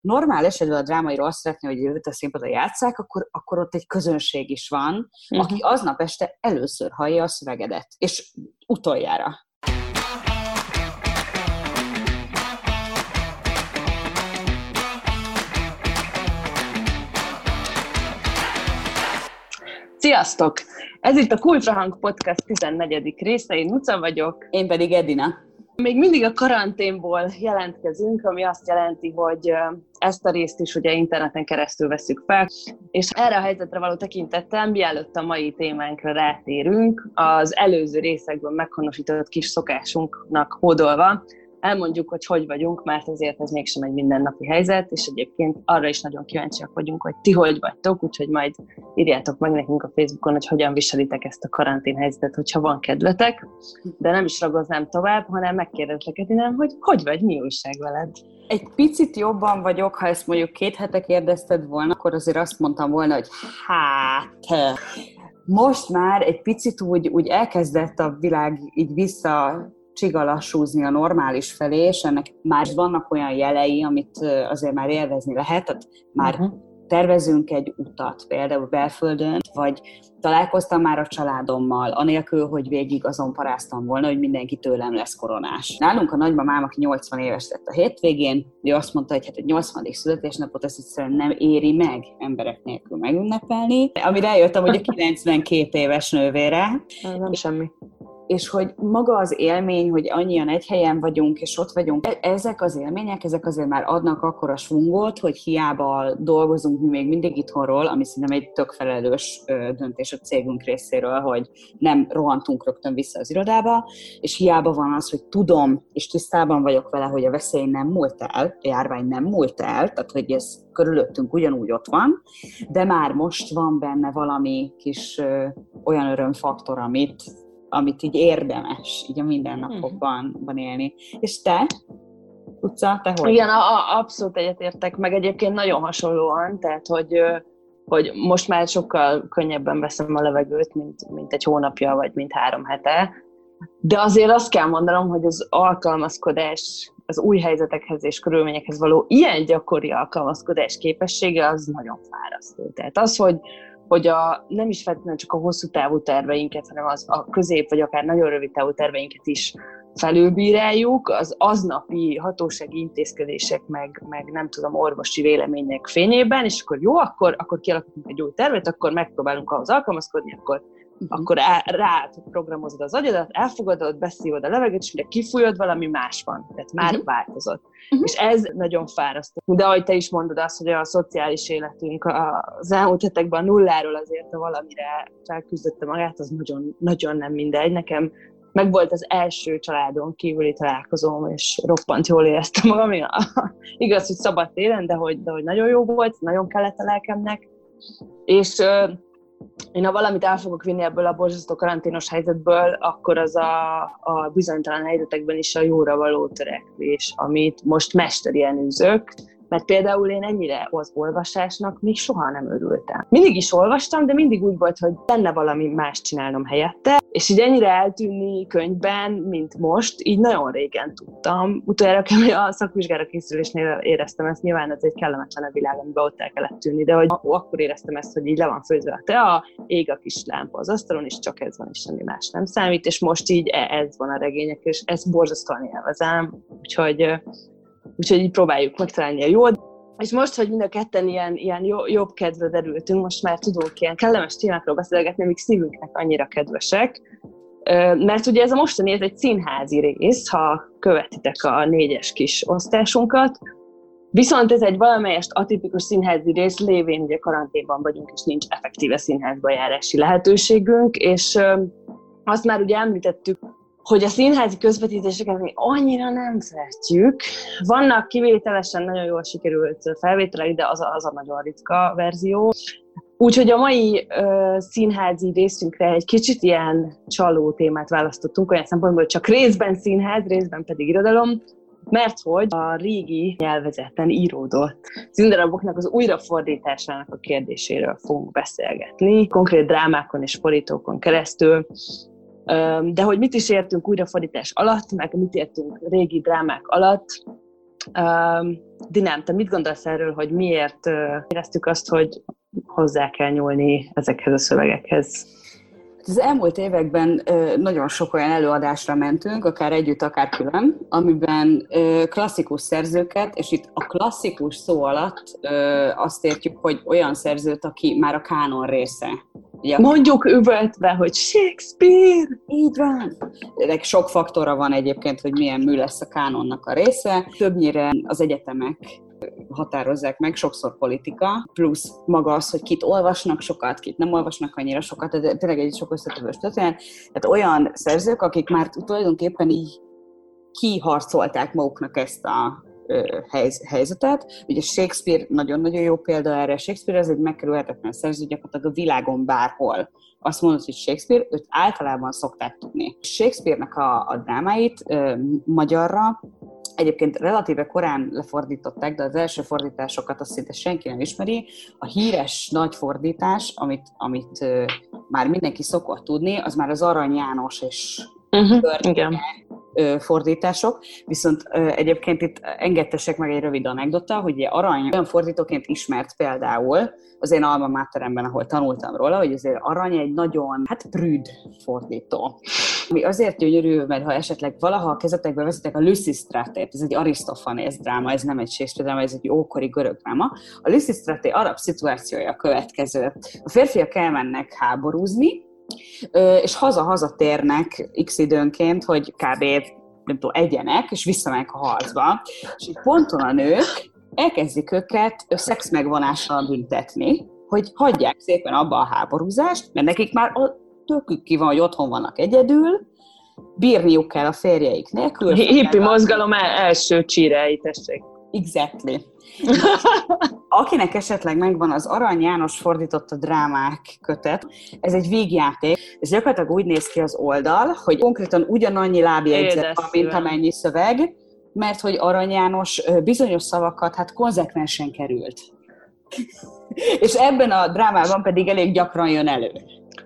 normál esetben a drámairól azt szeretné, hogy jövőt a színpadon játszák, akkor, akkor ott egy közönség is van, uh-huh. aki aznap este először hallja a szövegedet, és utoljára. Sziasztok! Ez itt a Kultrahang Podcast 14. része, én Nuca vagyok. Én pedig Edina. Még mindig a karanténból jelentkezünk, ami azt jelenti, hogy ezt a részt is ugye interneten keresztül veszük fel, és erre a helyzetre való tekintettel, mielőtt a mai témánkra rátérünk, az előző részekben meghonosított kis szokásunknak hódolva, elmondjuk, hogy hogy vagyunk, mert azért ez mégsem egy mindennapi helyzet, és egyébként arra is nagyon kíváncsiak vagyunk, hogy ti hogy vagytok, úgyhogy majd írjátok meg nekünk a Facebookon, hogy hogyan viselitek ezt a karantén helyzetet, hogyha van kedvetek, de nem is ragoznám tovább, hanem megkérdezlek Edinám, hogy hogy vagy, mi újság veled? Egy picit jobban vagyok, ha ezt mondjuk két hete kérdezted volna, akkor azért azt mondtam volna, hogy hát most már egy picit úgy, úgy elkezdett a világ így vissza csigalassúzni a normális felé, és ennek már vannak olyan jelei, amit azért már élvezni lehet, tehát már uh-huh. tervezünk egy utat, például belföldön, vagy találkoztam már a családommal, anélkül, hogy végig azon paráztam volna, hogy mindenki tőlem lesz koronás. Nálunk a nagymamám, aki 80 éves lett a hétvégén, ő azt mondta, hogy hát egy 80. születésnapot ezt egyszerűen nem éri meg emberek nélkül megünnepelni. Amire eljöttem, hogy a 92 éves nővére. Nem semmi és hogy maga az élmény, hogy annyian egy helyen vagyunk, és ott vagyunk, e- ezek az élmények, ezek azért már adnak akkor a svungot, hogy hiába dolgozunk mi még mindig itthonról, ami szerintem egy tök felelős döntés a cégünk részéről, hogy nem rohantunk rögtön vissza az irodába, és hiába van az, hogy tudom, és tisztában vagyok vele, hogy a veszély nem múlt el, a járvány nem múlt el, tehát hogy ez körülöttünk ugyanúgy ott van, de már most van benne valami kis ö, olyan örömfaktor, amit amit így érdemes így a mindennapokban van élni. És te? Utca, te hogy? Igen, a, a, abszolút egyetértek, meg egyébként nagyon hasonlóan, tehát hogy, hogy most már sokkal könnyebben veszem a levegőt, mint, mint egy hónapja, vagy mint három hete, de azért azt kell mondanom, hogy az alkalmazkodás az új helyzetekhez és körülményekhez való ilyen gyakori alkalmazkodás képessége az nagyon fárasztó. Tehát az, hogy, hogy a, nem is feltétlenül csak a hosszú távú terveinket, hanem az a közép vagy akár nagyon rövid távú terveinket is felülbíráljuk, az aznapi hatósági intézkedések, meg, meg nem tudom, orvosi vélemények fényében, és akkor jó, akkor, akkor kialakítunk egy új tervet, akkor megpróbálunk ahhoz alkalmazkodni, akkor uh-huh. akkor rá programozod az agyadat, elfogadod, beszívod a levegőt, és mire kifújod, valami más van. Tehát már uh-huh. változott. Uh-huh. És ez nagyon fárasztó. De ahogy te is mondod azt, hogy a szociális életünk az elmúlt hetekben nulláról azért a valamire felküzdötte magát, az nagyon, nagyon nem mindegy. Nekem meg volt az első családon kívüli találkozóm, és roppant jól éreztem magam. Igaz, hogy szabad télen, de hogy, de hogy nagyon jó volt, nagyon kellett a lelkemnek. És én ha valamit el fogok vinni ebből a borzasztó karanténos helyzetből, akkor az a, a bizonytalan helyzetekben is a jóra való törekvés, amit most mesterien űzök, mert például én ennyire az olvasásnak még soha nem örültem. Mindig is olvastam, de mindig úgy volt, hogy lenne valami más csinálnom helyette, és így ennyire eltűnni könyvben, mint most, így nagyon régen tudtam. Utoljára a szakvizsgára készülésnél éreztem ezt, nyilván ez egy kellemetlen világ, amiben ott el kellett tűnni, de hogy akkor éreztem ezt, hogy így le van főzve a tea, ég a kis lámpa az asztalon, és csak ez van, és semmi más nem számít, és most így e, ez van a regények, és ezt borzasztóan élvezem, úgyhogy úgyhogy így próbáljuk megtalálni a jót. És most, hogy mind a ketten ilyen, ilyen jobb kedve derültünk, most már tudunk ilyen kellemes témákról beszélgetni, amik szívünknek annyira kedvesek. Mert ugye ez a mostani, ez egy színházi rész, ha követitek a négyes kis osztásunkat, Viszont ez egy valamelyest atipikus színházi rész, lévén ugye karanténban vagyunk, és nincs effektíve színházba járási lehetőségünk, és azt már ugye említettük, hogy a színházi közvetítéseket mi annyira nem szeretjük. Vannak kivételesen nagyon jól sikerült felvételek, de az a, az a nagyon ritka verzió. Úgyhogy a mai ö, színházi részünkre egy kicsit ilyen csaló témát választottunk, olyan szempontból, hogy csak részben színház, részben pedig irodalom, mert hogy a régi nyelvezeten íródott színdaraboknak az újrafordításának a kérdéséről fogunk beszélgetni, konkrét drámákon és fordítókon keresztül, de hogy mit is értünk újrafordítás alatt, meg mit értünk régi drámák alatt, Dinám, te mit gondolsz erről, hogy miért éreztük azt, hogy hozzá kell nyúlni ezekhez a szövegekhez? Az elmúlt években nagyon sok olyan előadásra mentünk, akár együtt, akár külön, amiben klasszikus szerzőket, és itt a klasszikus szó alatt azt értjük, hogy olyan szerzőt, aki már a kánon része. Ugye, Mondjuk üvöltve, hogy Shakespeare! Így van! Ennek sok faktora van egyébként, hogy milyen mű lesz a kánonnak a része. Többnyire az egyetemek határozzák meg, sokszor politika, plusz maga az, hogy kit olvasnak sokat, kit nem olvasnak annyira sokat, de tényleg egy sok összetevős történet. Tehát olyan szerzők, akik már tulajdonképpen így kiharcolták maguknak ezt a helyzetet. Ugye Shakespeare nagyon-nagyon jó példa erre. Shakespeare az egy megkerülhetetlen szerző, gyakorlatilag a világon bárhol. Azt mondod, hogy Shakespeare, őt általában szokták tudni. Shakespeare-nek a, a drámáit ö, magyarra Egyébként relatíve korán lefordították, de az első fordításokat azt szinte senki nem ismeri. A híres nagy fordítás, amit, amit már mindenki szokott tudni, az már az Arany János és uh-huh, igen. Fordítások, viszont egyébként itt engedtessek meg egy rövid anekdota, hogy Arany olyan fordítóként ismert például az én alma máteremben, ahol tanultam róla, hogy azért Arany egy nagyon, hát prűd fordító. Ami azért gyönyörű, mert ha esetleg valaha a kezetekbe veszitek a Lysistrate, ez egy Arisztofanész dráma, ez nem egy Shakespeare dráma, ez egy ókori görög dráma. A Lysistrate arab szituációja következő. A férfiak elmennek háborúzni, és haza-haza térnek x időnként, hogy kb. nem tudom, egyenek, és visszamennek a harcba. És így ponton a nők elkezdik őket szex megvonással büntetni, hogy hagyják szépen abba a háborúzást, mert nekik már tökük ki van, hogy otthon vannak egyedül, bírniuk kell a férjeik nélkül. Hippi mozgalom első csírei, tessék. Exactly. Akinek esetleg megvan az Arany János fordított a drámák kötet, ez egy vígjáték. Ez gyakorlatilag úgy néz ki az oldal, hogy konkrétan ugyanannyi lábjegyzet van, mint amennyi szöveg, mert hogy Arany János bizonyos szavakat hát konzekvensen került. És ebben a drámában pedig elég gyakran jön elő.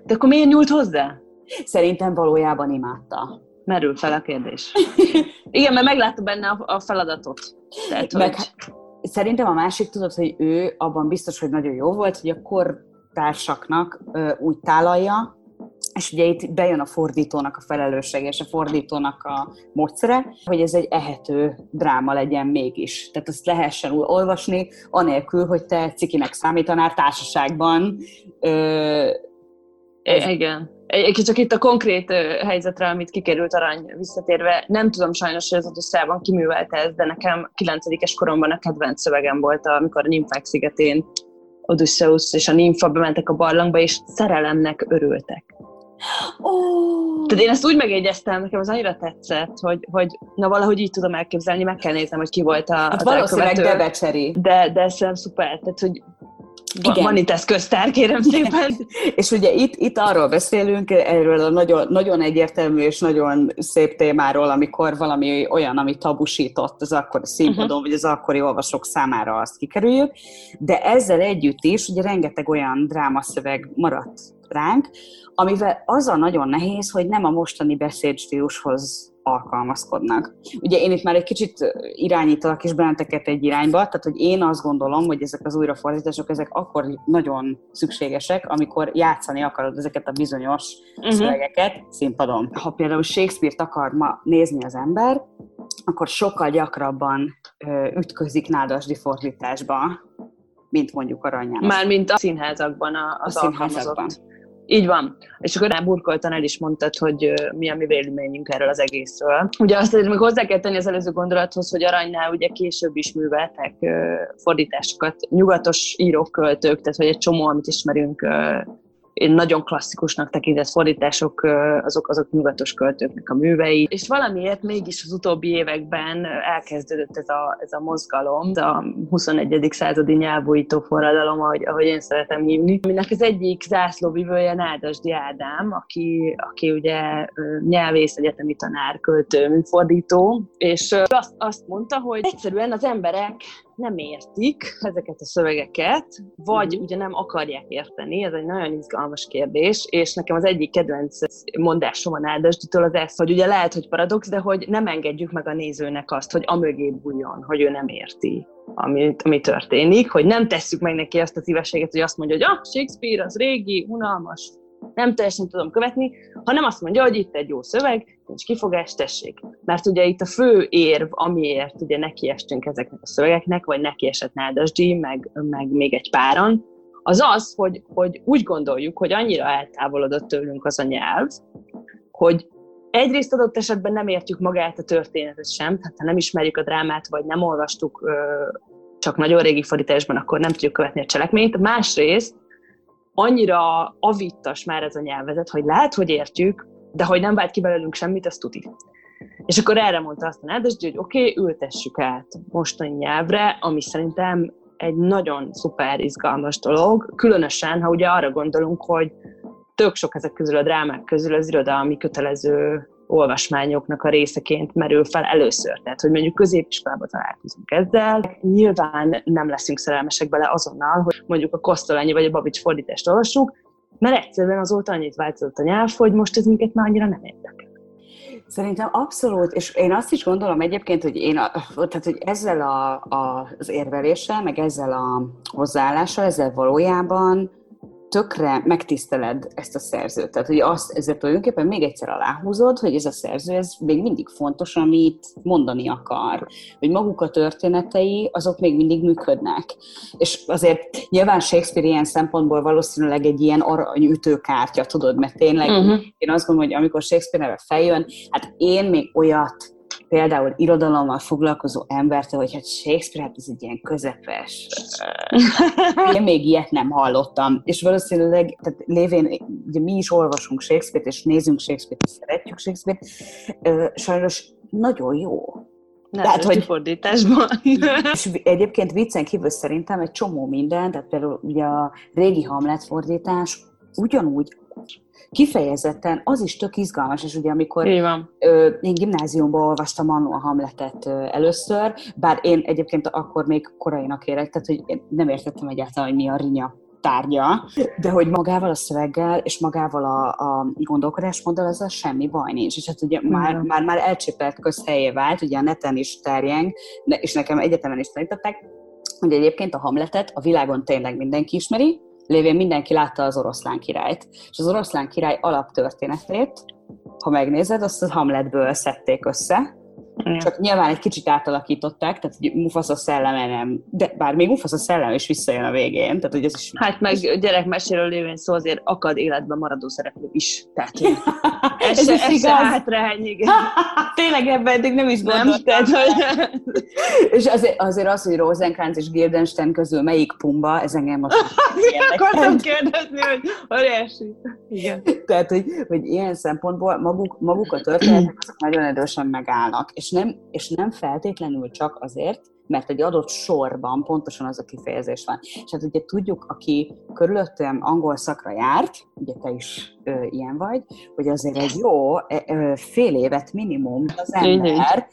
De akkor miért nyúlt hozzá? Szerintem valójában imádta. Merül fel a kérdés. Igen, mert meglátta benne a, a feladatot. Tehát, Meg, hogy... Szerintem a másik tudod, hogy ő abban biztos, hogy nagyon jó volt, hogy a kortársaknak ö, úgy tálalja, és ugye itt bejön a fordítónak a felelőssége, és a fordítónak a módszere, hogy ez egy ehető dráma legyen mégis. Tehát azt lehessen olvasni, anélkül, hogy te cikinek számítanál társaságban, ö, ez... Igen. Egy csak itt a konkrét helyzetre, amit kikerült arany visszatérve, nem tudom sajnos, hogy az Odoszában kiművelte ez, de nekem 9 koromban a kedvenc szövegem volt, amikor a Nymphák szigetén Odysseus és a nimfa bementek a barlangba, és szerelemnek örültek. Oh. Tehát én ezt úgy megjegyeztem, nekem az annyira tetszett, hogy, hogy na valahogy így tudom elképzelni, meg kell néznem, hogy ki volt a, hát az valószínűleg Debecseri. De, de ez szuper, tehát hogy igen. Van itt eszköztár, kérem szépen. és ugye itt, itt arról beszélünk, erről a nagyon, nagyon egyértelmű és nagyon szép témáról, amikor valami olyan, ami tabusított az akkori színpadon, uh-huh. vagy az akkori olvasók számára azt kikerüljük, de ezzel együtt is ugye rengeteg olyan drámaszöveg maradt ránk, amivel az a nagyon nehéz, hogy nem a mostani beszédstílushoz alkalmazkodnak. Ugye én itt már egy kicsit irányítalak is benneteket egy irányba, tehát hogy én azt gondolom, hogy ezek az újrafordítások, ezek akkor nagyon szükségesek, amikor játszani akarod ezeket a bizonyos uh-huh. szövegeket színpadon. Ha például Shakespeare-t akar ma nézni az ember, akkor sokkal gyakrabban ö, ütközik nádasdi fordításba, mint mondjuk Aranyán. Mármint a színházakban az a színházakban. Így van. És akkor burkoltan el is mondtad, hogy mi a mi véleményünk erről az egészről. Ugye azt még hozzá kell tenni az előző gondolathoz, hogy Aranynál ugye később is műveltek fordításokat nyugatos írók, költők, tehát hogy egy csomó, amit ismerünk nagyon klasszikusnak tekintett fordítások, azok, azok nyugatos költőknek a művei. És valamiért mégis az utóbbi években elkezdődött ez a, ez a mozgalom, ez a 21. századi nyelvújító forradalom, ahogy, ahogy én szeretem hívni, aminek az egyik zászlóvivője Nádasdi Ádám, aki, aki ugye nyelvész, egyetemi tanár, költő, fordító, és azt, azt mondta, hogy egyszerűen az emberek nem értik ezeket a szövegeket, vagy Mhm. ugye nem akarják érteni, ez egy nagyon izgalmas kérdés, és nekem az egyik kedvenc mondásom a Nádasditől az ez, hogy ugye lehet, hogy paradox, de hogy nem engedjük meg a nézőnek azt, hogy amögé bújjon, hogy ő nem érti, ami, ami történik, hogy nem tesszük meg neki azt a szívességet, hogy azt mondja, hogy ah, Shakespeare az régi, unalmas, nem teljesen tudom követni, hanem azt mondja, hogy itt egy jó szöveg, nincs kifogás, tessék. Mert ugye itt a fő érv, amiért ugye nekiestünk ezeknek a szövegeknek, vagy nekiesett Nádasdi, meg, meg még egy páran, az az, hogy, hogy úgy gondoljuk, hogy annyira eltávolodott tőlünk az a nyelv, hogy egyrészt adott esetben nem értjük magát a történetet sem, tehát ha nem ismerjük a drámát, vagy nem olvastuk csak nagyon régi fordításban, akkor nem tudjuk követni a cselekményt. Másrészt annyira avittas már ez a nyelvezet, hogy lehet, hogy értjük, de hogy nem vált ki belőlünk semmit, azt tuti. És akkor erre mondta azt a Nádasdi, hogy oké, okay, ültessük át mostani nyelvre, ami szerintem egy nagyon szuper izgalmas dolog, különösen, ha ugye arra gondolunk, hogy tök sok ezek közül a drámák közül az irodalmi kötelező olvasmányoknak a részeként merül fel először. Tehát, hogy mondjuk középiskolában találkozunk ezzel, nyilván nem leszünk szerelmesek bele azonnal, hogy mondjuk a Kosztolányi vagy a Babics fordítást olvassuk, mert egyszerűen azóta annyit változott a nyelv, hogy most ez minket már annyira nem érdekel. Szerintem abszolút, és én azt is gondolom egyébként, hogy én, a, tehát, hogy ezzel a, a, az érveléssel, meg ezzel a hozzáállással, ezzel valójában tökre megtiszteled ezt a szerzőt. Tehát, hogy azt ezzel tulajdonképpen még egyszer aláhúzod, hogy ez a szerző, ez még mindig fontos, amit mondani akar. Hogy maguk a történetei, azok még mindig működnek. És azért nyilván Shakespeare ilyen szempontból valószínűleg egy ilyen aranyütőkártya, tudod, mert tényleg uh-huh. én azt gondolom, hogy amikor Shakespeare neve feljön, hát én még olyat például irodalommal foglalkozó embertől, hogy hát Shakespeare, hát ez egy ilyen közepes. Én még ilyet nem hallottam. És valószínűleg, tehát lévén, ugye mi is olvasunk Shakespeare-t, és nézünk Shakespeare-t, és szeretjük Shakespeare-t, sajnos nagyon jó. Nem, tehát, hogy fordításban. és egyébként viccen kívül szerintem egy csomó minden, tehát például ugye a régi Hamlet fordítás ugyanúgy kifejezetten az is tök izgalmas, és ugye amikor ö, én gimnáziumban olvastam annó a Hamletet ö, először, bár én egyébként akkor még korainak érek, tehát hogy én nem értettem egyáltalán, hogy mi a rinya tárgya, de hogy magával a szöveggel és magával a, a gondolkodásmóddal az semmi baj nincs. És hát ugye már, már, már elcsépelt közhelyé vált, ugye a neten is terjeng, és nekem egyetemen is tanították, hogy egyébként a Hamletet a világon tényleg mindenki ismeri, lévén mindenki látta az oroszlán királyt. És az oroszlán király alaptörténetét, ha megnézed, azt a Hamletből szedték össze, Csak nyilván egy kicsit átalakították, tehát hogy Mufasa szelleme nem, de bár még Mufasa szellem is visszajön a végén, tehát hogy ez is... Hát meg gyerekmeséről lévén szó azért akad életben maradó szereplő is, tehát ez, ez, se, ez se hátrány, igen. Tényleg ebben eddig nem is gondoltam. Nem, tehát, hogy... és azért, azért az, hogy Rosencrantz és Guildenstern közül melyik Pumba, ez engem most akartam kérdezni, hogy óriási. Igen. Tehát, hogy, hogy ilyen szempontból maguk, maguk a történetek azok nagyon erősen megállnak, és nem, és nem feltétlenül csak azért, mert egy adott sorban pontosan az a kifejezés van. És hát ugye tudjuk, aki körülöttem angol szakra járt, ugye te is ö, ilyen vagy, hogy azért egy jó ö, fél évet minimum az ember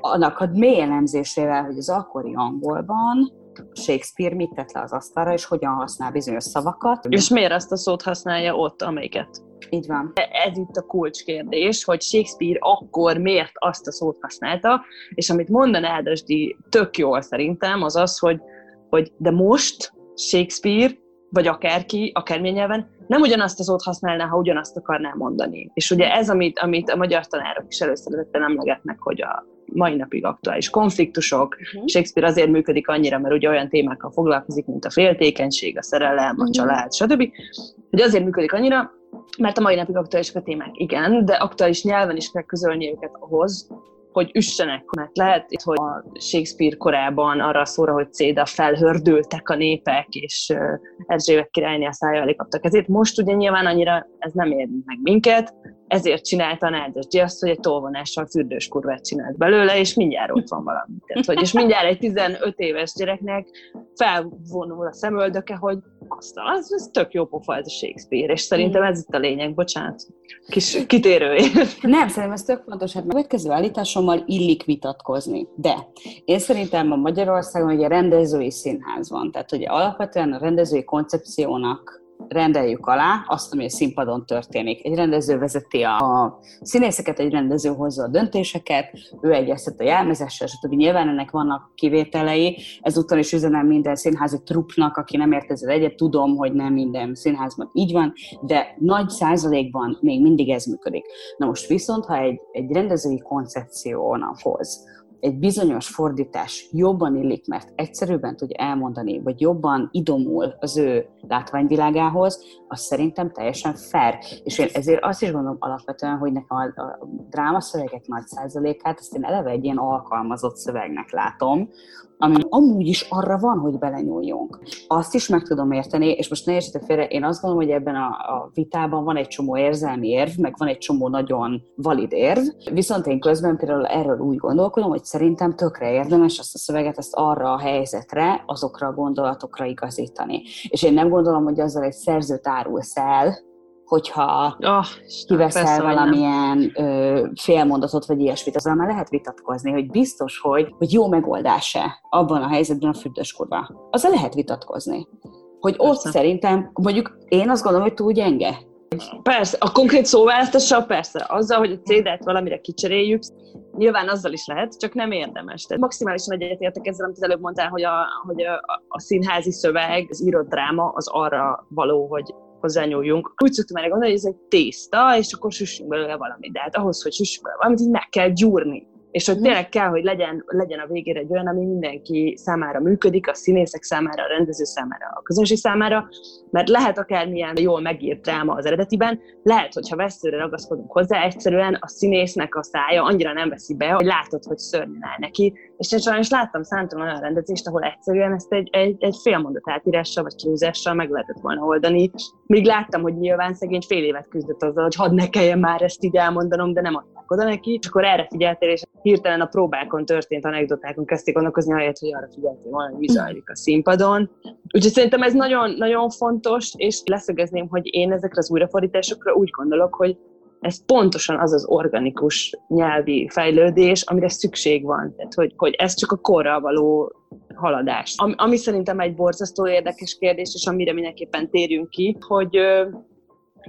annak a mély elemzésével, hogy az akkori angolban Shakespeare mit tett le az asztalra, és hogyan használ bizonyos szavakat. És miért azt a szót használja ott, amelyiket? Így van. Ez itt a kulcskérdés, hogy Shakespeare akkor miért azt a szót használta, és amit mondan Áldasdi tök jól szerintem, az az, hogy, hogy de most Shakespeare, vagy akárki, akármilyen nyelven, nem ugyanazt a szót használná, ha ugyanazt akarná mondani. És ugye ez, amit, amit a magyar tanárok is előszeretettel emlegetnek, hogy a mai napig aktuális konfliktusok. Uh-huh. Shakespeare azért működik annyira, mert ugye olyan témákkal foglalkozik, mint a féltékenység, a szerelem, a uh-huh. család, stb. Hogy azért működik annyira, mert a mai napig aktuálisak a témák, igen, de aktuális nyelven is kell közölni őket ahhoz, hogy üssenek, mert lehet, hogy a Shakespeare korában arra szóra, hogy Céda felhördültek a népek, és Erzsébet királyné a szája elé kaptak ezért. Most ugye nyilván annyira ez nem ér meg minket, ezért csinálta a Nádas azt, hogy egy tolvonással fürdős kurvát csinált belőle, és mindjárt ott van valami. Tehát, hogy, és mindjárt egy 15 éves gyereknek felvonul a szemöldöke, hogy asztal. Az, az tök jó pofa, ez a Shakespeare, és szerintem ez itt a lényeg, bocsánat. Kis kitérője. Nem, szerintem ez tök fontos, hát következő állításommal illik vitatkozni. De én szerintem a Magyarországon ugye rendezői színház van, tehát ugye alapvetően a rendezői koncepciónak rendeljük alá azt, ami a színpadon történik. Egy rendező vezeti a színészeket, egy rendező hozza a döntéseket, ő egyeztet a jelmezessel, stb. Nyilván ennek vannak kivételei. Ezúttal is üzenem minden színházi trupnak, aki nem ért ezzel egyet, tudom, hogy nem minden színházban így van, de nagy százalékban még mindig ez működik. Na most viszont, ha egy, egy rendezői koncepciónak hoz, egy bizonyos fordítás jobban illik, mert egyszerűbben tudja elmondani, vagy jobban idomul az ő látványvilágához, az szerintem teljesen fair. És én ezért azt is gondolom alapvetően, hogy nekem a, a drámaszövegek nagy százalékát, ezt én eleve egy ilyen alkalmazott szövegnek látom, ami amúgy is arra van, hogy belenyúljunk. Azt is meg tudom érteni, és most ne értsetek félre, én azt gondolom, hogy ebben a, a vitában van egy csomó érzelmi érv, meg van egy csomó nagyon valid érv, viszont én közben például erről úgy gondolkodom, hogy szerintem tökre érdemes azt a szöveget ezt arra a helyzetre, azokra a gondolatokra igazítani. És én nem gondolom, hogy azzal egy szerzőt árulsz el, hogyha oh, kiveszel persze, valamilyen ö, félmondatot, vagy ilyesmit, azzal már lehet vitatkozni, hogy biztos, hogy, hogy jó megoldás-e abban a helyzetben a fürdős kurva. Azzal lehet vitatkozni. Hogy persze. ott szerintem, mondjuk én azt gondolom, hogy túl gyenge. Persze, a konkrét szóválasztással persze, azzal, hogy a CD-t valamire kicseréljük, nyilván azzal is lehet, csak nem érdemes. Tehát maximálisan egyetértek ezzel, amit az előbb mondtál, hogy a, hogy a, a színházi szöveg, az írott dráma az arra való, hogy hozzányúljunk. Úgy szoktam erre gondolni, hogy ez egy tészta, és akkor süssünk belőle valamit. De hát ahhoz, hogy süssünk belőle valamit, így meg kell gyúrni. És hogy mhm. tényleg kell, hogy legyen, legyen a végére egy olyan, ami mindenki számára működik, a színészek számára, a rendező számára, a közönség számára, mert lehet akármilyen jól megírt dráma az eredetiben, lehet, hogyha veszőre ragaszkodunk hozzá, egyszerűen a színésznek a szája annyira nem veszi be, hogy látod, hogy szörnyen áll neki. És én sajnos láttam számtalan olyan rendezést, ahol egyszerűen ezt egy, egy, egy félmondat átírással vagy csúzással meg lehetett volna oldani. Míg láttam, hogy nyilván szegény fél évet küzdött azzal, hogy hadd ne kelljen már ezt így elmondanom, de nem adták oda neki. És akkor erre figyeltél, és hirtelen a próbákon történt anekdotákon kezdték gondolkozni, ahelyett, hogy arra figyeltél volna, hogy mi zajlik a színpadon. Úgyhogy szerintem ez nagyon, nagyon fontos, és leszögezném, hogy én ezekre az újrafordításokra úgy gondolok, hogy ez pontosan az az organikus nyelvi fejlődés, amire szükség van. Tehát, hogy, hogy ez csak a korral való haladás. Ami, ami szerintem egy borzasztó érdekes kérdés, és amire mindenképpen térjünk ki, hogy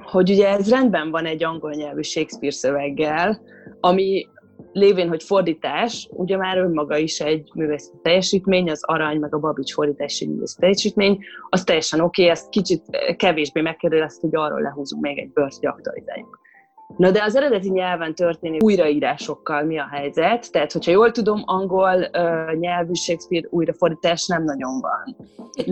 hogy ugye ez rendben van egy angol nyelvű Shakespeare szöveggel, ami lévén, hogy fordítás, ugye már önmaga is egy művészeti teljesítmény, az Arany meg a Babics fordítási művészeti teljesítmény, az teljesen oké, okay, ezt kicsit kevésbé megkérdezett, hogy arról lehúzunk még egy bört, hogy aktualizáljuk. Na de az eredeti nyelven történő újraírásokkal mi a helyzet? Tehát, hogyha jól tudom, angol uh, nyelvű Shakespeare újrafordítás nem nagyon van.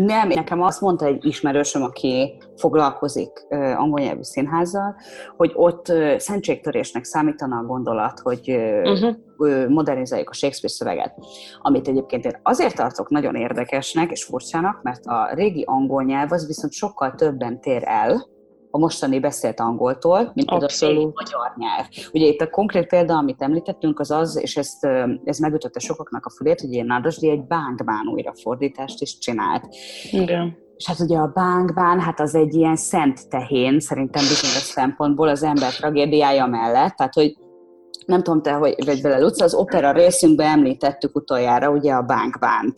Nem, nekem azt mondta egy ismerősöm, aki foglalkozik uh, angol nyelvű színházzal, hogy ott uh, szentségtörésnek számítana a gondolat, hogy uh, uh-huh. modernizáljuk a Shakespeare szöveget. Amit egyébként én azért tartok nagyon érdekesnek és furcsának, mert a régi angol nyelv az viszont sokkal többen tér el, a mostani beszélt angoltól, mint például a magyar nyelv. Ugye itt a konkrét példa, amit említettünk, az az, és ezt, ez megütötte sokaknak a fülét, hogy én Nádasdi egy bánkbán újrafordítást is csinált. Igen. És hát ugye a bánkbán, hát az egy ilyen szent tehén, szerintem bizonyos szempontból az ember tragédiája mellett, tehát hogy nem tudom te, hogy vagy vele Luca, az opera részünkben említettük utoljára ugye a bánkbánt.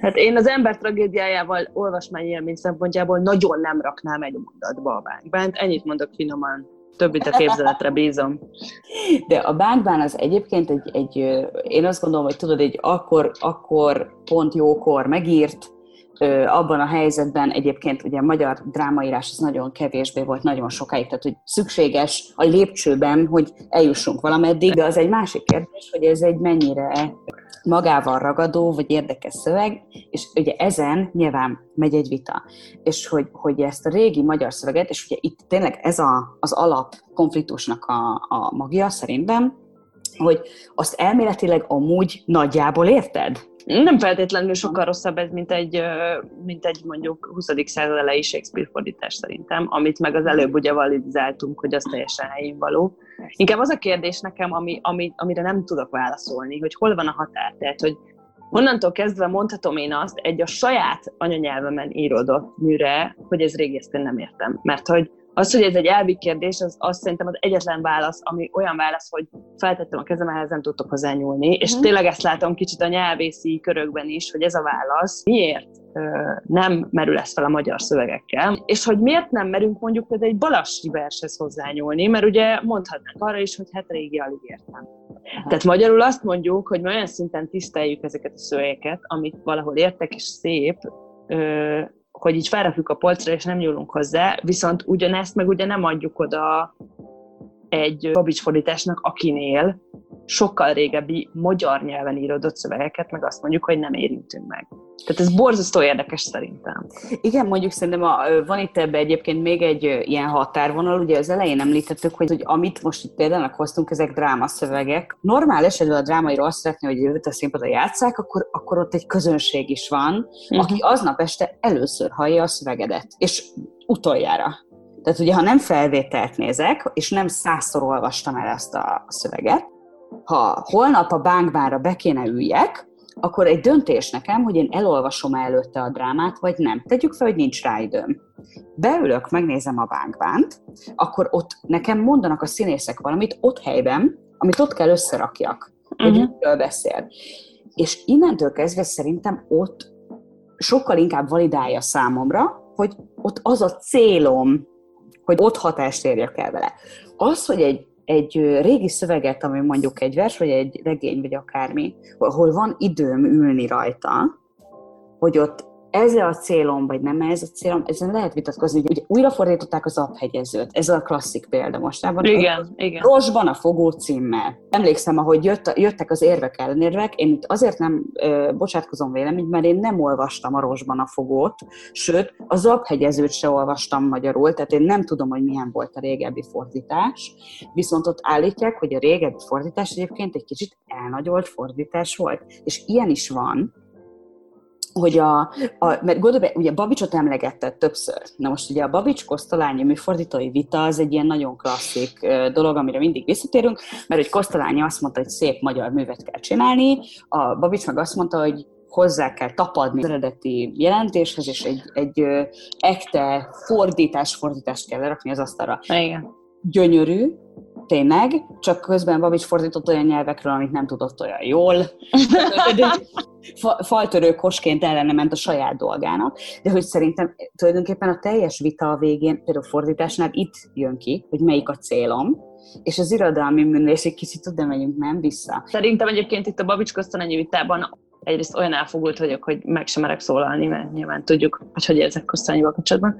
Hát én az ember tragédiájával olvasmányélmény szempontjából nagyon nem raknám egy mondatba a bánkbánt. Ennyit mondok finoman. Többit a képzeletre bízom. De a bánkbán az egyébként egy, egy, én azt gondolom, hogy tudod, egy akkor, akkor pont jókor megírt, abban a helyzetben egyébként ugye a magyar drámaírás az nagyon kevésbé volt nagyon sokáig, tehát hogy szükséges a lépcsőben, hogy eljussunk valameddig, de az egy másik kérdés, hogy ez egy mennyire magával ragadó, vagy érdekes szöveg, és ugye ezen nyilván megy egy vita. És hogy, hogy ezt a régi magyar szöveget, és ugye itt tényleg ez a, az alap konfliktusnak a, a magja szerintem, hogy azt elméletileg amúgy nagyjából érted? Nem feltétlenül sokkal rosszabb ez, mint egy, mint egy mondjuk 20. század elejé Shakespeare fordítás szerintem, amit meg az előbb ugye validizáltunk, hogy az teljesen helyén való. Inkább az a kérdés nekem, ami, ami, amire nem tudok válaszolni, hogy hol van a határ. Tehát, hogy onnantól kezdve mondhatom én azt egy a saját anyanyelvemen íródott műre, hogy ez régésztén nem értem. Mert hogy az, hogy ez egy elvi kérdés, az azt szerintem az egyetlen válasz, ami olyan válasz, hogy feltettem a kezem, ehhez nem tudtok hozzányúlni, mm. és mhm. tényleg ezt látom kicsit a nyelvészi körökben is, hogy ez a válasz. Miért nem merül ez fel a magyar szövegekkel, és hogy miért nem merünk mondjuk például egy balassi vershez hozzányúlni, mert ugye mondhatnánk arra is, hogy hát régi alig értem. Tehát magyarul azt mondjuk, hogy mi olyan szinten tiszteljük ezeket a szövegeket, amit valahol értek és szép, hogy így felrakjuk a polcra, és nem nyúlunk hozzá, viszont ugyanezt meg ugye nem adjuk oda egy Babics fordításnak, akinél sokkal régebbi magyar nyelven íródott szövegeket, meg azt mondjuk, hogy nem érintünk meg. Tehát ez borzasztó érdekes szerintem. Igen, mondjuk szerintem a, van itt ebbe egyébként még egy ilyen határvonal, ugye az elején említettük, hogy, hogy amit most itt például hoztunk, ezek drámaszövegek. Normál esetben a drámairól azt szeretné, hogy jövőt a színpadra játszák, akkor, akkor ott egy közönség is van, uh-huh. aki aznap este először hallja a szövegedet, és utoljára. Tehát ugye, ha nem felvételt nézek, és nem százszor olvastam el ezt a szöveget, ha holnap a bánkbára be kéne üljek, akkor egy döntés nekem, hogy én elolvasom előtte a drámát, vagy nem. Tegyük fel, hogy nincs rá időm. Beülök, megnézem a bánkbánt, akkor ott nekem mondanak a színészek valamit ott helyben, amit ott kell összerakjak, hogy uh-huh. miről beszél. És innentől kezdve szerintem ott sokkal inkább validálja számomra, hogy ott az a célom, hogy ott hatást érjek el vele. Az, hogy egy egy régi szöveget, ami mondjuk egy vers, vagy egy regény, vagy akármi, ahol van időm ülni rajta, hogy ott ez a célom, vagy nem ez a célom, ezen lehet vitatkozni. Ugye, ugye újra fordították az abhegyezőt, ez a klasszik példa mostában. Igen, igen. Rosban a fogó címmel. Emlékszem, ahogy jött, jöttek az érvek ellenérvek, én itt azért nem ö, bocsátkozom vélemény, mert én nem olvastam a Rosban a fogót, sőt, az abhegyezőt se olvastam magyarul, tehát én nem tudom, hogy milyen volt a régebbi fordítás, viszont ott állítják, hogy a régebbi fordítás egyébként egy kicsit elnagyolt fordítás volt. És ilyen is van, hogy a, a mert gondolj ugye Babicsot emlegetted többször. Na most ugye a Babics Kosztolányi műfordítói vita az egy ilyen nagyon klasszik dolog, amire mindig visszatérünk, mert hogy Kosztolányi azt mondta, hogy szép magyar művet kell csinálni, a Babics meg azt mondta, hogy hozzá kell tapadni az eredeti jelentéshez, és egy, egy ekte fordítás, fordítást kell lerakni az asztalra. Igen. Gyönyörű, tényleg, csak közben Babics fordított olyan nyelvekről, amit nem tudott olyan jól. Faltörő kosként ellene ment a saját dolgának, de hogy szerintem tulajdonképpen a teljes vita a végén, például fordításnál itt jön ki, hogy melyik a célom, és az irodalmi műnés egy kicsit oda megyünk, nem vissza. Szerintem egyébként itt a Babics Kosztolányi vitában egyrészt olyan elfogult vagyok, hogy meg sem merek szólalni, mert nyilván tudjuk, hogy hogy érzek Kosztolányival kapcsolatban.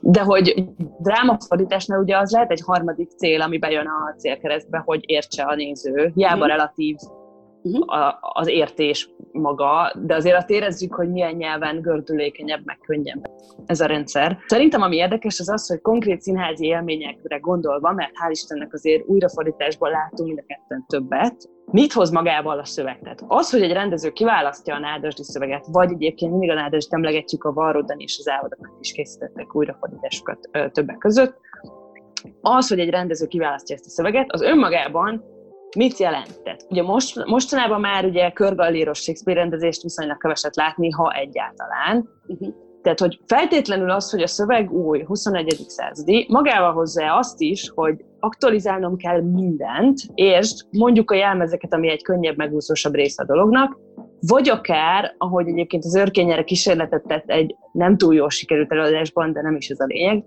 De hogy drámafordításnál ugye az lehet egy harmadik cél, ami bejön a célkeresztbe, hogy értse a néző. Hiába uh-huh. relatív uh-huh. a, az értés maga, de azért azt érezzük, hogy milyen nyelven gördülékenyebb, meg könnyebb ez a rendszer. Szerintem ami érdekes az az, hogy konkrét színházi élményekre gondolva, mert hál' Istennek azért újrafordításból látunk mind a ketten többet, mit hoz magával a szöveg? Tehát az, hogy egy rendező kiválasztja a nádasdi szöveget, vagy egyébként mindig a nádasdi emlegetjük a Varrodan és az Ávadokat is készítettek újrafordításokat többek között, az, hogy egy rendező kiválasztja ezt a szöveget, az önmagában mit jelentett? Ugye most, mostanában már ugye körgalléros Shakespeare rendezést viszonylag keveset látni, ha egyáltalán. Uh-huh. Tehát, hogy feltétlenül az, hogy a szöveg új, 21. századi, magával hozzá azt is, hogy aktualizálnom kell mindent, és mondjuk a jelmezeket, ami egy könnyebb, megúszósabb része a dolognak, vagy akár, ahogy egyébként az örkényere kísérletet tett egy nem túl jól sikerült előadásban, de nem is ez a lényeg,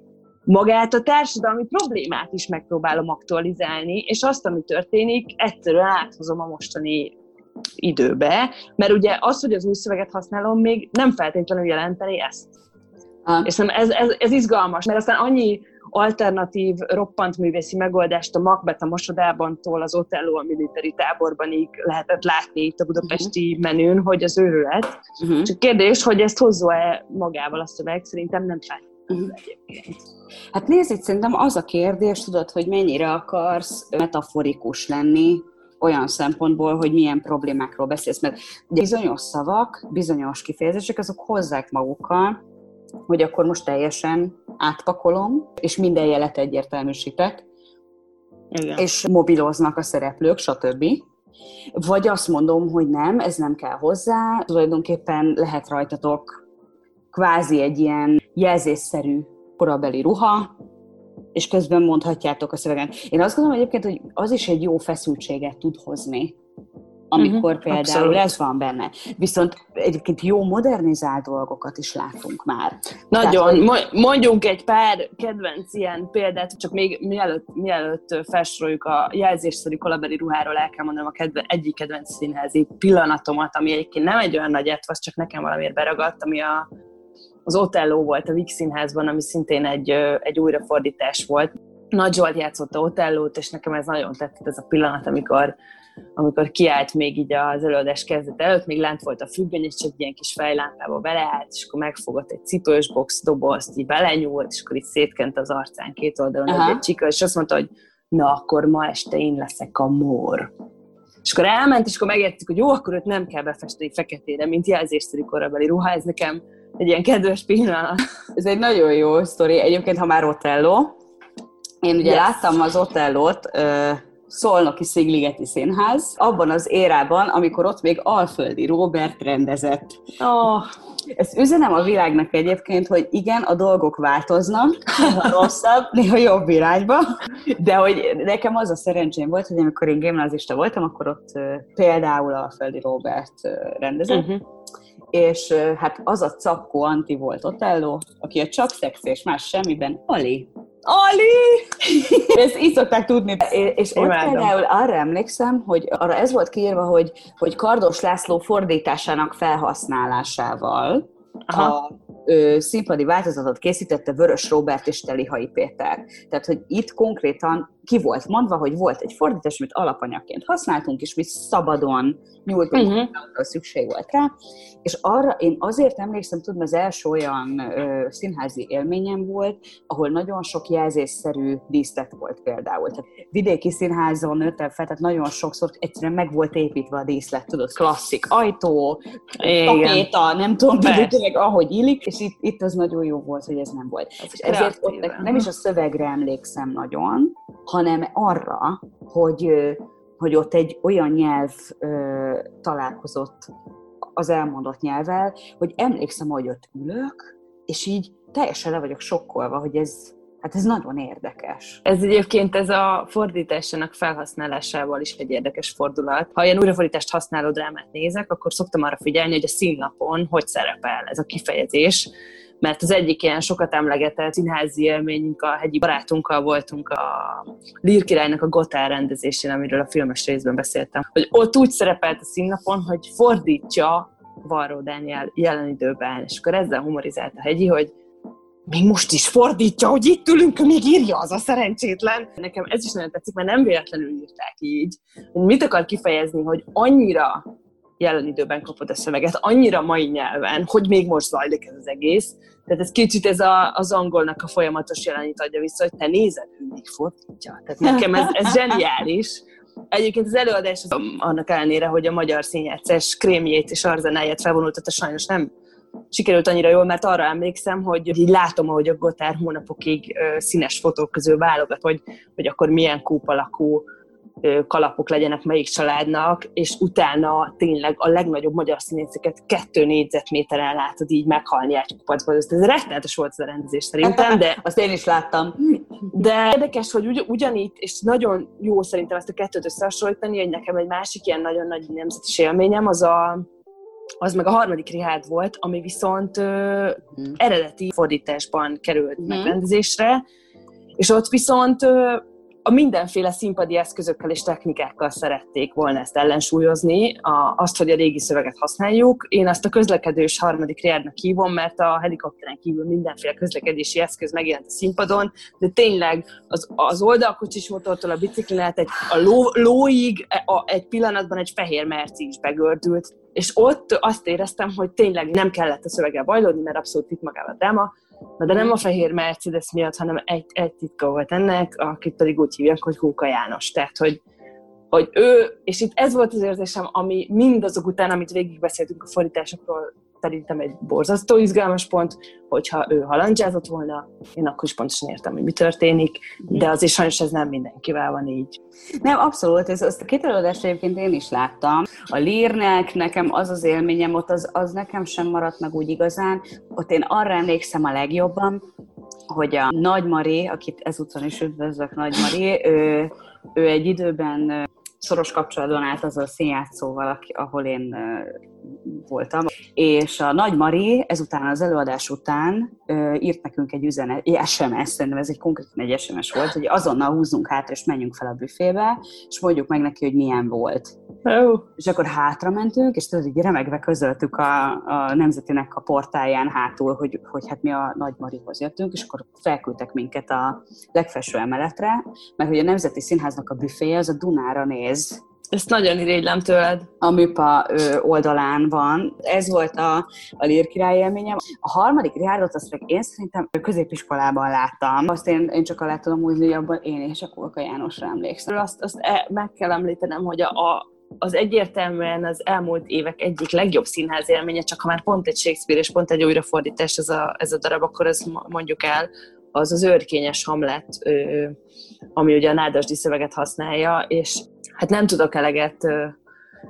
magát a társadalmi problémát is megpróbálom aktualizálni, és azt, ami történik, egyszerűen áthozom a mostani időbe, mert ugye az, hogy az új szöveget használom, még nem feltétlenül jelenteni ezt. Ah. És nem, ez, ez, ez izgalmas, mert aztán annyi alternatív, roppant művészi megoldást a Macbeth a Mosodában tól az Otello a militari táborban így lehetett látni itt a budapesti uh-huh. menün, hogy az őrület. Uh-huh. Csak kérdés, hogy ezt hozza-e magával a szöveg, szerintem nem feltétlenül uh-huh. Hát nézd, itt szerintem az a kérdés, tudod, hogy mennyire akarsz metaforikus lenni, olyan szempontból, hogy milyen problémákról beszélsz, mert ugye bizonyos szavak, bizonyos kifejezések, azok hozzák magukkal, hogy akkor most teljesen átpakolom, és minden jelet egyértelműsítek, Igen. és mobiloznak a szereplők, stb. Vagy azt mondom, hogy nem, ez nem kell hozzá, tulajdonképpen lehet rajtatok kvázi egy ilyen jelzésszerű korabeli ruha, és közben mondhatjátok a szöveget. Én azt gondolom egyébként, hogy az is egy jó feszültséget tud hozni amikor uh-huh, például abszolút. ez van benne. Viszont egyébként jó modernizált dolgokat is látunk már. Nagyon. Tehát, Mondjunk egy pár kedvenc ilyen példát, csak még mielőtt, mielőtt felsoroljuk a jelzésszerű kolabeli ruháról, el kell mondanom a kedve, egyik kedvenc színházi pillanatomat, ami egyébként nem egy olyan nagy etvasz, csak nekem valamiért beragadt, ami a, az Otello volt a Vix Színházban, ami szintén egy, egy újrafordítás volt. Nagy Zsolt játszotta Otellót, és nekem ez nagyon tetszett ez a pillanat, amikor amikor kiállt még így az előadás kezdet előtt, még lent volt a függöny, és csak ilyen kis fejlámpába beleállt, és akkor megfogott egy cipős box dobozt, így belenyúlt, és akkor így szétkent az arcán két oldalon Aha. egy csika, és azt mondta, hogy na, akkor ma este én leszek a mór. És akkor elment, és akkor megértük, hogy jó, akkor őt nem kell befesteni feketére, mint jelzésszerű korabeli ruha, ez nekem egy ilyen kedves pillanat. Ez egy nagyon jó sztori. Egyébként, ha már Otello, én ugye yes. láttam az Otellót, Szolnoki Szigligeti Színház, abban az érában, amikor ott még Alföldi Robert rendezett. Oh. Ezt üzenem a világnak egyébként, hogy igen, a dolgok változnak, néha rosszabb, néha jobb irányba, de hogy nekem az a szerencsém volt, hogy amikor én gimnazista voltam, akkor ott például Alföldi Robert rendezett, uh-huh és hát az a capkó anti volt Otello, aki a csak szex és más semmiben Ali. Ali! Ezt így szokták tudni. És én például arra emlékszem, hogy arra ez volt kiírva, hogy, hogy Kardos László fordításának felhasználásával Aha. a ö, színpadi változatot készítette Vörös Robert és Telihai Péter. Tehát, hogy itt konkrétan ki volt mondva, hogy volt egy fordítás, amit alapanyagként használtunk, és mi szabadon nyúltunk, uh-huh. szükség volt rá. És arra én azért emlékszem, tudom, az első olyan ö, színházi élményem volt, ahol nagyon sok jelzésszerű díszlet volt például. Tehát vidéki színházon nőttem fel, tehát nagyon sokszor egyszerűen meg volt építve a díszlet, tudod, klasszik ajtó, tapéta, nem tudom, tényleg ahogy illik, és itt, itt az nagyon jó volt, hogy ez nem volt. Ez és ezért ott nem is a szövegre emlékszem nagyon, hanem arra, hogy, hogy ott egy olyan nyelv találkozott az elmondott nyelvvel, hogy emlékszem, hogy ott ülök, és így teljesen le vagyok sokkolva, hogy ez, Hát ez nagyon érdekes. Ez egyébként ez a fordításának felhasználásával is egy érdekes fordulat. Ha ilyen újrafordítást használó drámát nézek, akkor szoktam arra figyelni, hogy a színlapon hogy szerepel ez a kifejezés mert az egyik ilyen sokat emlegetett színházi élményünk a hegyi barátunkkal voltunk a Lír királynak a Gotár rendezésén, amiről a filmes részben beszéltem, hogy ott úgy szerepelt a színlapon, hogy fordítja Varró Dániel jelen időben, és akkor ezzel humorizált a hegyi, hogy még most is fordítja, hogy itt ülünk, még írja az a szerencsétlen. Nekem ez is nagyon tetszik, mert nem véletlenül írták így. Hogy mit akar kifejezni, hogy annyira jelen időben kapod a szöveget, annyira mai nyelven, hogy még most zajlik ez az egész. Tehát ez kicsit ez a, az angolnak a folyamatos jelenít adja vissza, hogy te nézed, ő még fordítja. Tehát nekem ez, ez zseniális. Egyébként az előadás az annak ellenére, hogy a magyar színjátszás krémjét és arzenáját felvonultatta, sajnos nem sikerült annyira jól, mert arra emlékszem, hogy így látom, ahogy a Gotár hónapokig színes fotók közül válogat, hogy, hogy akkor milyen kúp alakú kalapok legyenek melyik családnak, és utána tényleg a legnagyobb magyar színészeket kettő négyzetméteren látod így meghalni egy kupacba. Ez rettenetes volt ez a rendezés szerintem, de... Azt én is láttam. De érdekes, hogy ugy, ugyanígy, és nagyon jó szerintem ezt a kettőt összehasonlítani, hogy nekem egy másik ilyen nagyon nagy nemzetes élményem, az a az meg a harmadik Rihárd volt, ami viszont ö, hmm. eredeti fordításban került hmm. megrendezésre, és ott viszont ö, a mindenféle színpadi eszközökkel és technikákkal szerették volna ezt ellensúlyozni, a, azt, hogy a régi szöveget használjuk. Én azt a közlekedős harmadik riádnak hívom, mert a helikopteren kívül mindenféle közlekedési eszköz megjelent a színpadon, de tényleg az, az oldalkocsis motortól a biciklin egy, a ló, lóig a, egy pillanatban egy fehér merci is begördült, és ott azt éreztem, hogy tényleg nem kellett a szöveggel bajlódni, mert abszolút itt magával a dráma, Na de nem a fehér Mercedes miatt, hanem egy, egy titka volt ennek, akit pedig úgy hívják, hogy Kóka János. Tehát, hogy, hogy ő, és itt ez volt az érzésem, ami mindazok után, amit végigbeszéltünk a fordításokról, szerintem egy borzasztó izgalmas pont, hogyha ő halandzsázott volna, én akkor is pontosan értem, hogy mi történik, de azért sajnos ez nem mindenkivel van így. Nem, abszolút, ez, azt a két előadást egyébként én is láttam. A Lírnek nekem az az élményem ott, az, az nekem sem maradt meg úgy igazán. Ott én arra emlékszem a legjobban, hogy a Nagy Mari, akit ezúton is üdvözlök, Nagy Mari, ő, ő egy időben szoros kapcsolatban állt az a színjátszóval, ahol én voltam. És a Nagy Mari ezután az előadás után írt nekünk egy üzenet, egy SMS, szerintem ez egy konkrétan egy SMS volt, hogy azonnal húzzunk hátra, és menjünk fel a büfébe, és mondjuk meg neki, hogy milyen volt. Oh. És akkor hátra mentünk, és tudod, így remegve közöltük a, a Nemzetinek a portáján hátul, hogy, hogy hát mi a Nagy Marihoz jöttünk, és akkor felküldtek minket a legfelső emeletre, mert hogy a Nemzeti Színháznak a büféje az a Dunára néz, ezt nagyon irigylem tőled. A műpa oldalán van. Ez volt a, a lírkirály élményem. A harmadik Rihárdot azt meg én szerintem középiskolában láttam. Azt én, én csak alá tudom húzni, hogy abban én és a Kolka Jánosra emlékszem. Azt, azt e, meg kell említenem, hogy a, a az egyértelműen az elmúlt évek egyik legjobb színház élménye, csak ha már pont egy Shakespeare és pont egy újrafordítás ez a, ez a darab, akkor ezt mondjuk el, az az őrkényes Hamlet, ami ugye a nádasdi szöveget használja, és hát nem tudok eleget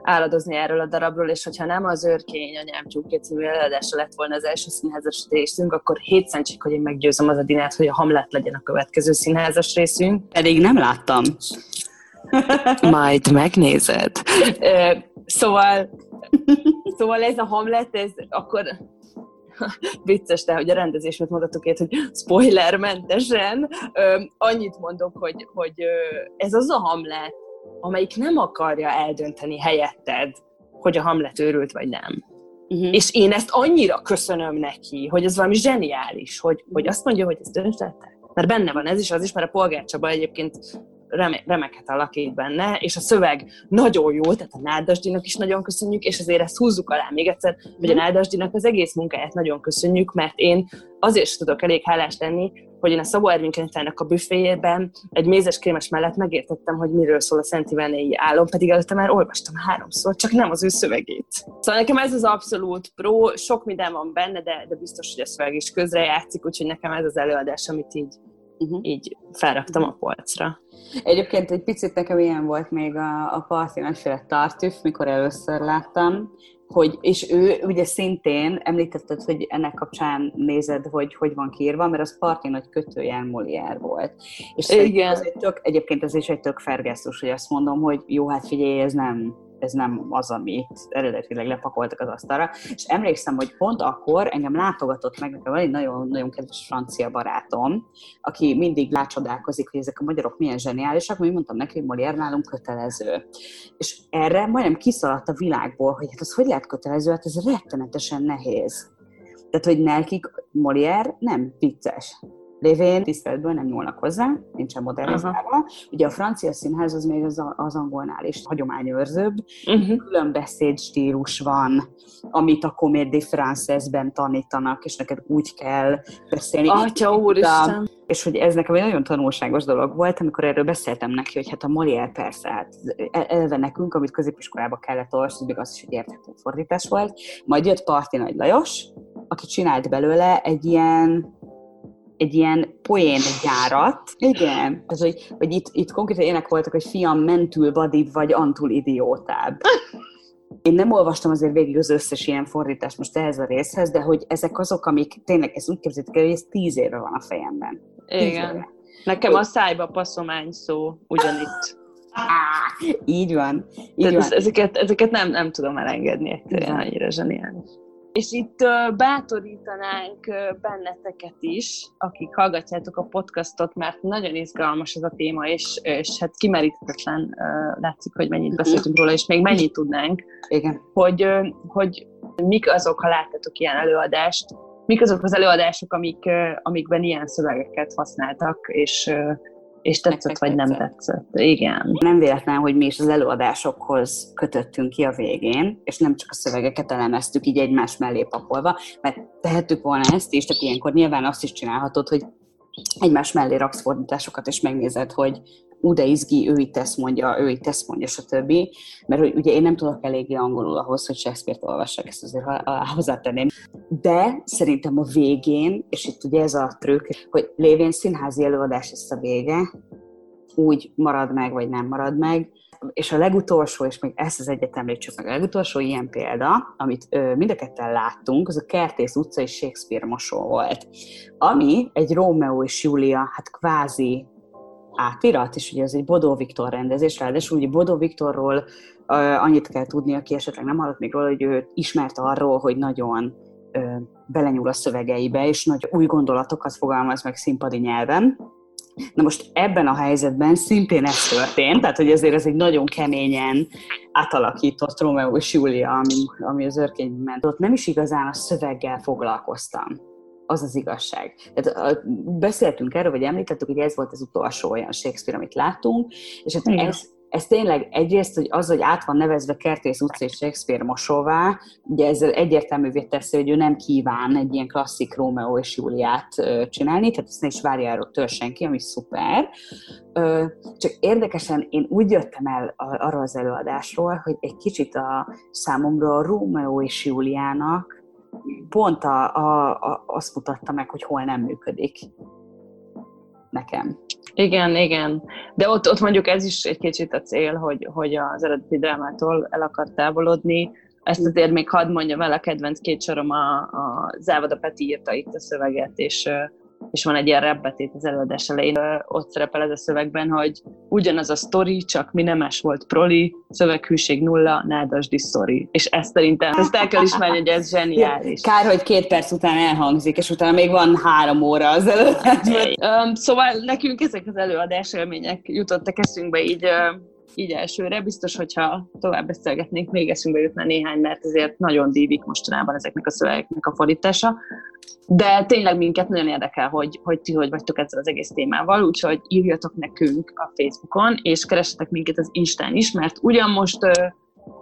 áradozni erről a darabról, és hogyha nem az őrkény anyám csúkja című előadása lett volna az első színházas részünk, akkor hétszentség, hogy én meggyőzöm az a dinát, hogy a Hamlet legyen a következő színházas részünk. Pedig nem láttam. Majd megnézed. Szóval, szóval ez a Hamlet, ez akkor vicces, de hogy a rendezés, mit mondatok itt, hogy spoilermentesen, annyit mondok, hogy, hogy ez az a Hamlet, amelyik nem akarja eldönteni helyetted, hogy a Hamlet őrült vagy nem. Uh-huh. És én ezt annyira köszönöm neki, hogy ez valami zseniális, hogy, hogy azt mondja, hogy ez döntöttek. Mert benne van ez is, az is, mert a polgárcsaba egyébként remeket alakít benne, és a szöveg nagyon jó, tehát a Nádasdinak is nagyon köszönjük, és azért ezt húzzuk alá még egyszer, hogy a mhm. Nádasdinak az egész munkáját nagyon köszönjük, mert én azért tudok elég hálás lenni, hogy én a Szabó Ervin a büféjében egy mézes krémes mellett megértettem, hogy miről szól a Szent Ivánéi álom, pedig előtte már olvastam háromszor, csak nem az ő szövegét. Szóval nekem ez az abszolút pro, sok minden van benne, de, de biztos, hogy a szöveg is közrejátszik, úgyhogy nekem ez az előadás, amit így, uh-huh. így felraktam a polcra. Egyébként egy picit nekem ilyen volt még a, a Parti nagyféle tartüf, mikor először láttam, hogy, és ő ugye szintén említetted, hogy ennek kapcsán nézed, hogy hogy van kiírva, mert az Parti nagy kötőjel Molière volt. És Igen. Ez egy tök, egyébként ez is egy tök fergesztus, hogy azt mondom, hogy jó, hát figyelj, ez nem, ez nem az, amit eredetileg lepakoltak az asztalra. És emlékszem, hogy pont akkor engem látogatott meg, nekem egy nagyon-nagyon kedves francia barátom, aki mindig lácsodálkozik, hogy ezek a magyarok milyen zseniálisak, mert mondtam neki, hogy Molière nálunk kötelező. És erre majdnem kiszaladt a világból, hogy hát az hogy lehet kötelező, hát ez rettenetesen nehéz. Tehát, hogy nekik Molière nem vicces lévén tiszteletből nem nyúlnak hozzá, nincsen modernizálva. Uh-huh. Ugye a francia színház az még az, az angolnál is hagyományőrzőbb, uh-huh. külön beszédstílus van, amit a Comédie Française-ben tanítanak, és neked úgy kell beszélni. Atya úristen! És hogy ez nekem egy nagyon tanulságos dolog volt, amikor erről beszéltem neki, hogy hát a Molière persze, hát elve nekünk, amit középiskolába kellett olvasni, még az is egy érthető fordítás volt. Majd jött Parti Nagy Lajos, aki csinált belőle egy ilyen egy ilyen poén gyárat. Igen. Tehát, hogy, hogy itt, itt konkrétan ének voltak, hogy fiam mentül vadibb vagy antul idiótább. Én nem olvastam azért végig az összes ilyen fordítást most ehhez a részhez, de hogy ezek azok, amik tényleg, ez úgy képzeljük el, hogy ez tíz éve van a fejemben. Tíz Igen. Éve. Nekem a szájba passzomány szó ugyanitt. így van. Így van. Ezeket, ezeket nem, nem tudom elengedni, egyszerűen annyira zseniális. És itt bátorítanánk benneteket is, akik hallgatjátok a podcastot, mert nagyon izgalmas ez a téma, és, és hát kimeríthetetlen látszik, hogy mennyit beszéltünk róla, és még mennyit tudnánk. Igen. Hogy, hogy mik azok, ha láttatok ilyen előadást, mik azok az előadások, amik, amikben ilyen szövegeket használtak, és és tetszett, vagy nem tetszett. Igen. Nem véletlen, hogy mi is az előadásokhoz kötöttünk ki a végén, és nem csak a szövegeket elemeztük így egymás mellé pakolva, mert tehettük volna ezt is, tehát ilyenkor nyilván azt is csinálhatod, hogy egymás mellé raksz fordításokat, és megnézed, hogy ú, de izgi, ő itt ezt mondja, ő itt ezt mondja, stb. Mert hogy ugye én nem tudok eléggé angolul ahhoz, hogy Shakespeare-t olvassak, ezt azért hozzátenném. De szerintem a végén, és itt ugye ez a trükk, hogy lévén színházi előadás ezt a vége, úgy marad meg, vagy nem marad meg, és a legutolsó, és még ezt az egyet említsük meg, a legutolsó ilyen példa, amit ö, mind a ketten láttunk, az a Kertész utca és Shakespeare mosó volt, ami egy Rómeó és Júlia, hát kvázi átirat, és ugye ez egy Bodó Viktor rendezés, ráadásul ugye Bodó Viktorról uh, annyit kell tudni, aki esetleg nem hallott még róla, hogy ő ismert arról, hogy nagyon uh, belenyúl a szövegeibe, és nagy új gondolatokat fogalmaz meg színpadi nyelven. Na most ebben a helyzetben szintén ez történt, tehát hogy ezért ez egy nagyon keményen átalakított Romeo és Julia, ami, ami az örkényben ment. Ott nem is igazán a szöveggel foglalkoztam az az igazság. Tehát beszéltünk erről, vagy említettük, hogy ez volt az utolsó olyan Shakespeare, amit láttunk, és hát ez, ez tényleg egyrészt, hogy az, hogy át van nevezve Kertész utca és Shakespeare mosóvá, ugye ezzel egyértelművé teszi, hogy ő nem kíván egy ilyen klasszik Rómeó és Júliát csinálni, tehát ezt ne is várja erről től senki, ami szuper. Csak érdekesen én úgy jöttem el arról az előadásról, hogy egy kicsit a számomra a Rómeó és Júliának pont a, a, a, azt mutatta meg, hogy hol nem működik nekem. Igen, igen. De ott, ott mondjuk ez is egy kicsit a cél, hogy, hogy az eredeti drámától el akar távolodni. Ezt azért még hadd mondjam el, a kedvenc két sorom a, a Závada Peti írta itt a szöveget, és és van egy ilyen rebbetét az előadás elején, ott szerepel ez a szövegben, hogy ugyanaz a sztori, csak mi nemes volt proli, szöveghűség nulla, nádasdi sztori. És ezt szerintem, ezt el kell ismerni, hogy ez zseniális. Kár, hogy két perc után elhangzik, és utána még van három óra az előadásban. Szóval nekünk ezek az előadás élmények jutottak eszünkbe így így elsőre. Biztos, hogyha tovább beszélgetnénk, még eszünkbe jutna néhány, mert ezért nagyon dívik mostanában ezeknek a szövegeknek a fordítása. De tényleg minket nagyon érdekel, hogy, hogy ti hogy vagytok ezzel az egész témával, úgyhogy írjatok nekünk a Facebookon, és keressetek minket az Instán is, mert ugyan most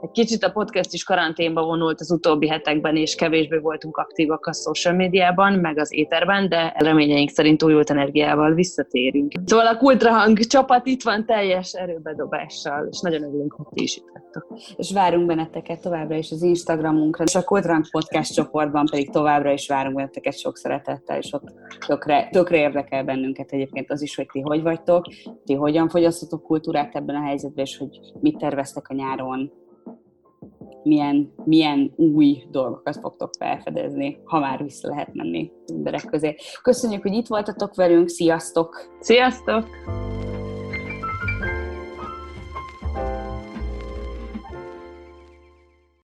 egy kicsit a podcast is karanténba vonult az utóbbi hetekben, és kevésbé voltunk aktívak a social médiában, meg az éterben, de reményeink szerint újult energiával visszatérünk. Szóval a Kultrahang csapat itt van teljes erőbedobással, és nagyon örülünk, hogy ti is itt vagytok. És várunk benneteket továbbra is az Instagramunkra, és a Kultrahang podcast csoportban pedig továbbra is várunk benneteket sok szeretettel, és ott tökre, tökre érdekel bennünket egyébként az is, hogy ti hogy vagytok, ti hogyan fogyasztotok kultúrát ebben a helyzetben, és hogy mit terveztek a nyáron, milyen, milyen új dolgokat fogtok felfedezni, ha már vissza lehet menni emberek közé. Köszönjük, hogy itt voltatok velünk, sziasztok! Sziasztok!